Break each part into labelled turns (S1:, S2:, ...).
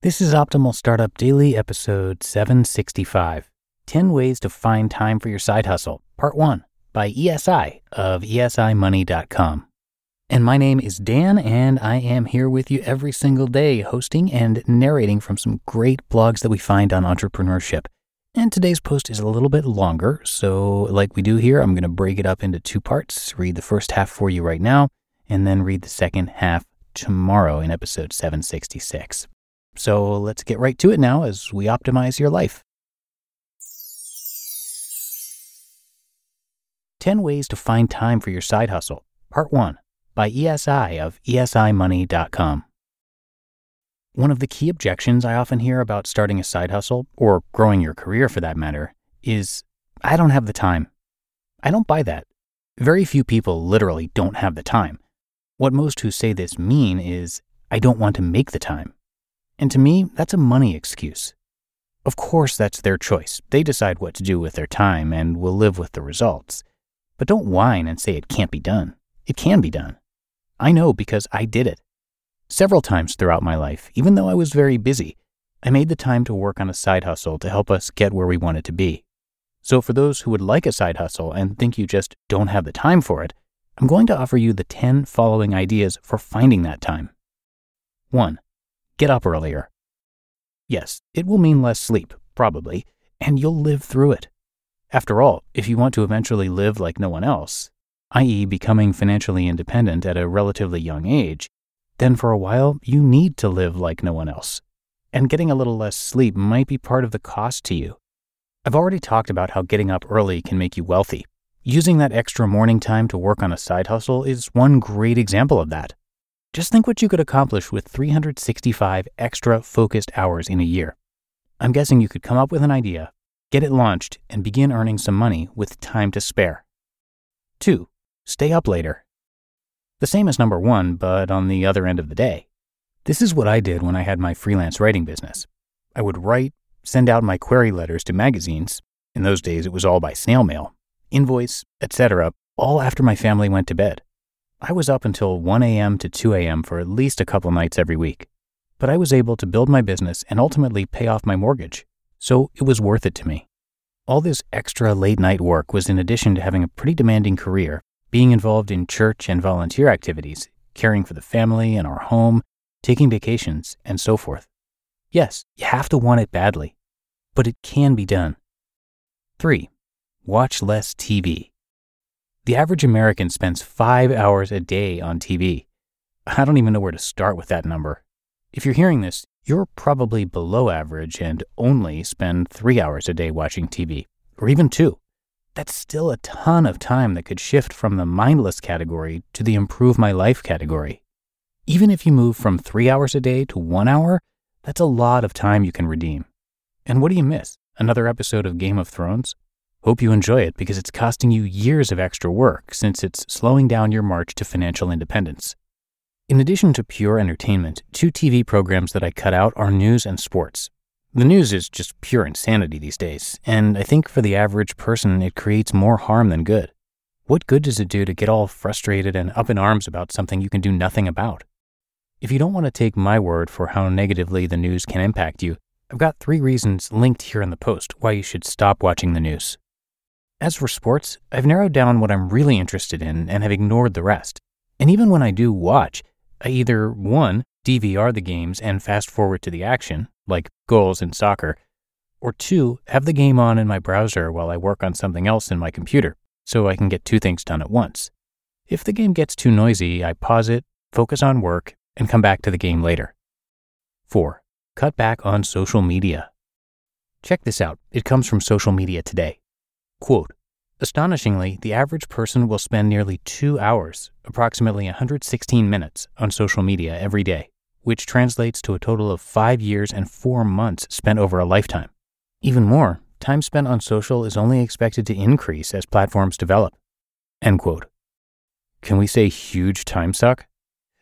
S1: This is Optimal Startup Daily, episode 765 10 Ways to Find Time for Your Side Hustle, Part 1 by ESI of esimoney.com. And my name is Dan, and I am here with you every single day, hosting and narrating from some great blogs that we find on entrepreneurship. And today's post is a little bit longer, so like we do here, I'm going to break it up into two parts, read the first half for you right now, and then read the second half tomorrow in episode 766. So let's get right to it now as we optimize your life. 10 Ways to Find Time for Your Side Hustle, Part 1 by ESI of esimoney.com. One of the key objections I often hear about starting a side hustle, or growing your career for that matter, is I don't have the time. I don't buy that. Very few people literally don't have the time. What most who say this mean is I don't want to make the time. And to me, that's a money excuse. Of course, that's their choice. They decide what to do with their time and will live with the results. But don't whine and say it can't be done. It can be done. I know because I did it. Several times throughout my life, even though I was very busy, I made the time to work on a side hustle to help us get where we wanted to be. So, for those who would like a side hustle and think you just don't have the time for it, I'm going to offer you the 10 following ideas for finding that time. 1. Get up earlier. Yes, it will mean less sleep, probably, and you'll live through it. After all, if you want to eventually live like no one else, i.e., becoming financially independent at a relatively young age, then for a while you need to live like no one else. And getting a little less sleep might be part of the cost to you. I've already talked about how getting up early can make you wealthy. Using that extra morning time to work on a side hustle is one great example of that. Just think what you could accomplish with 365 extra focused hours in a year. I'm guessing you could come up with an idea, get it launched, and begin earning some money with time to spare. 2. Stay up later. The same as number one, but on the other end of the day. This is what I did when I had my freelance writing business. I would write, send out my query letters to magazines. In those days, it was all by snail mail, invoice, etc., all after my family went to bed. I was up until 1 a.m. to 2 a.m. for at least a couple nights every week. But I was able to build my business and ultimately pay off my mortgage. So it was worth it to me. All this extra late night work was in addition to having a pretty demanding career, being involved in church and volunteer activities, caring for the family and our home, taking vacations, and so forth. Yes, you have to want it badly, but it can be done. 3. Watch less TV. The average American spends five hours a day on TV. I don't even know where to start with that number. If you're hearing this, you're probably below average and only spend three hours a day watching TV, or even two. That's still a ton of time that could shift from the mindless category to the improve my life category. Even if you move from three hours a day to one hour, that's a lot of time you can redeem. And what do you miss? Another episode of Game of Thrones? Hope you enjoy it because it's costing you years of extra work since it's slowing down your march to financial independence. In addition to pure entertainment, two TV programs that I cut out are news and sports. The news is just pure insanity these days, and I think for the average person, it creates more harm than good. What good does it do to get all frustrated and up in arms about something you can do nothing about? If you don't want to take my word for how negatively the news can impact you, I've got three reasons linked here in the post why you should stop watching the news. As for sports, I've narrowed down what I'm really interested in and have ignored the rest. And even when I do watch, I either 1. DVR the games and fast forward to the action, like goals in soccer, or two, have the game on in my browser while I work on something else in my computer, so I can get two things done at once. If the game gets too noisy, I pause it, focus on work, and come back to the game later. 4. Cut back on social media. Check this out. It comes from Social Media Today. Quote Astonishingly, the average person will spend nearly two hours, approximately 116 minutes, on social media every day, which translates to a total of five years and four months spent over a lifetime. Even more, time spent on social is only expected to increase as platforms develop. End quote. Can we say huge time suck?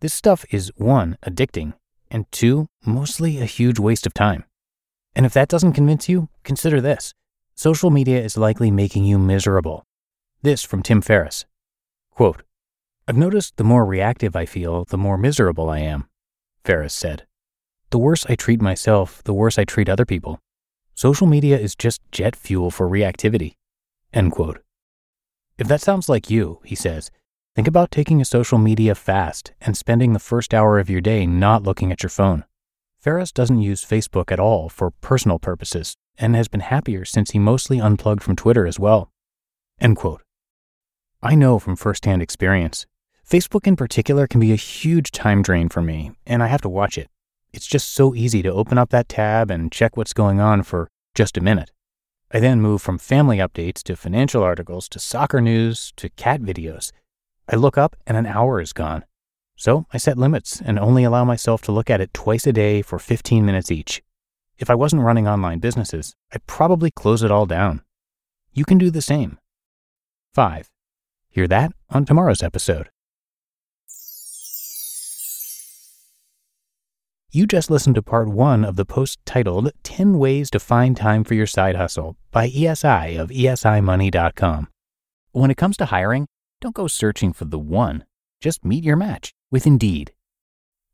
S1: This stuff is one, addicting, and two, mostly a huge waste of time. And if that doesn't convince you, consider this social media is likely making you miserable. This from Tim Ferriss. Quote, I've noticed the more reactive I feel, the more miserable I am, Ferriss said. The worse I treat myself, the worse I treat other people. Social media is just jet fuel for reactivity. End quote. If that sounds like you, he says, think about taking a social media fast and spending the first hour of your day not looking at your phone. Ferriss doesn't use Facebook at all for personal purposes and has been happier since he mostly unplugged from Twitter as well. End quote. I know from firsthand experience, Facebook in particular can be a huge time drain for me, and I have to watch it. It's just so easy to open up that tab and check what's going on for just a minute. I then move from family updates to financial articles to soccer news to cat videos. I look up and an hour is gone. So I set limits and only allow myself to look at it twice a day for 15 minutes each. If I wasn't running online businesses, I'd probably close it all down. You can do the same. 5. Hear that on tomorrow's episode. You just listened to part one of the post titled 10 Ways to Find Time for Your Side Hustle by ESI of esimoney.com. When it comes to hiring, don't go searching for the one, just meet your match with Indeed.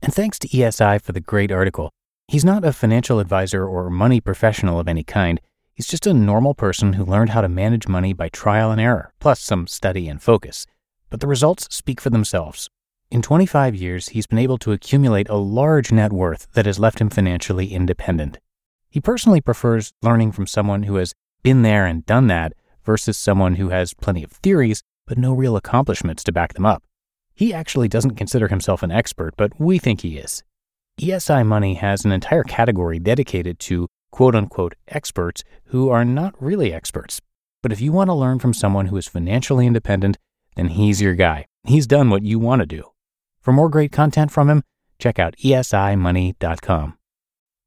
S1: And thanks to ESI for the great article. He's not a financial advisor or money professional of any kind. He's just a normal person who learned how to manage money by trial and error, plus some study and focus. But the results speak for themselves. In 25 years, he's been able to accumulate a large net worth that has left him financially independent. He personally prefers learning from someone who has been there and done that versus someone who has plenty of theories but no real accomplishments to back them up. He actually doesn't consider himself an expert, but we think he is. ESI Money has an entire category dedicated to quote unquote experts who are not really experts. But if you want to learn from someone who is financially independent, then he's your guy. He's done what you want to do. For more great content from him, check out esimoney.com.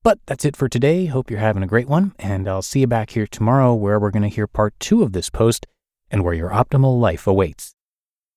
S1: But that's it for today. Hope you're having a great one, and I'll see you back here tomorrow where we're going to hear part two of this post and where your optimal life awaits.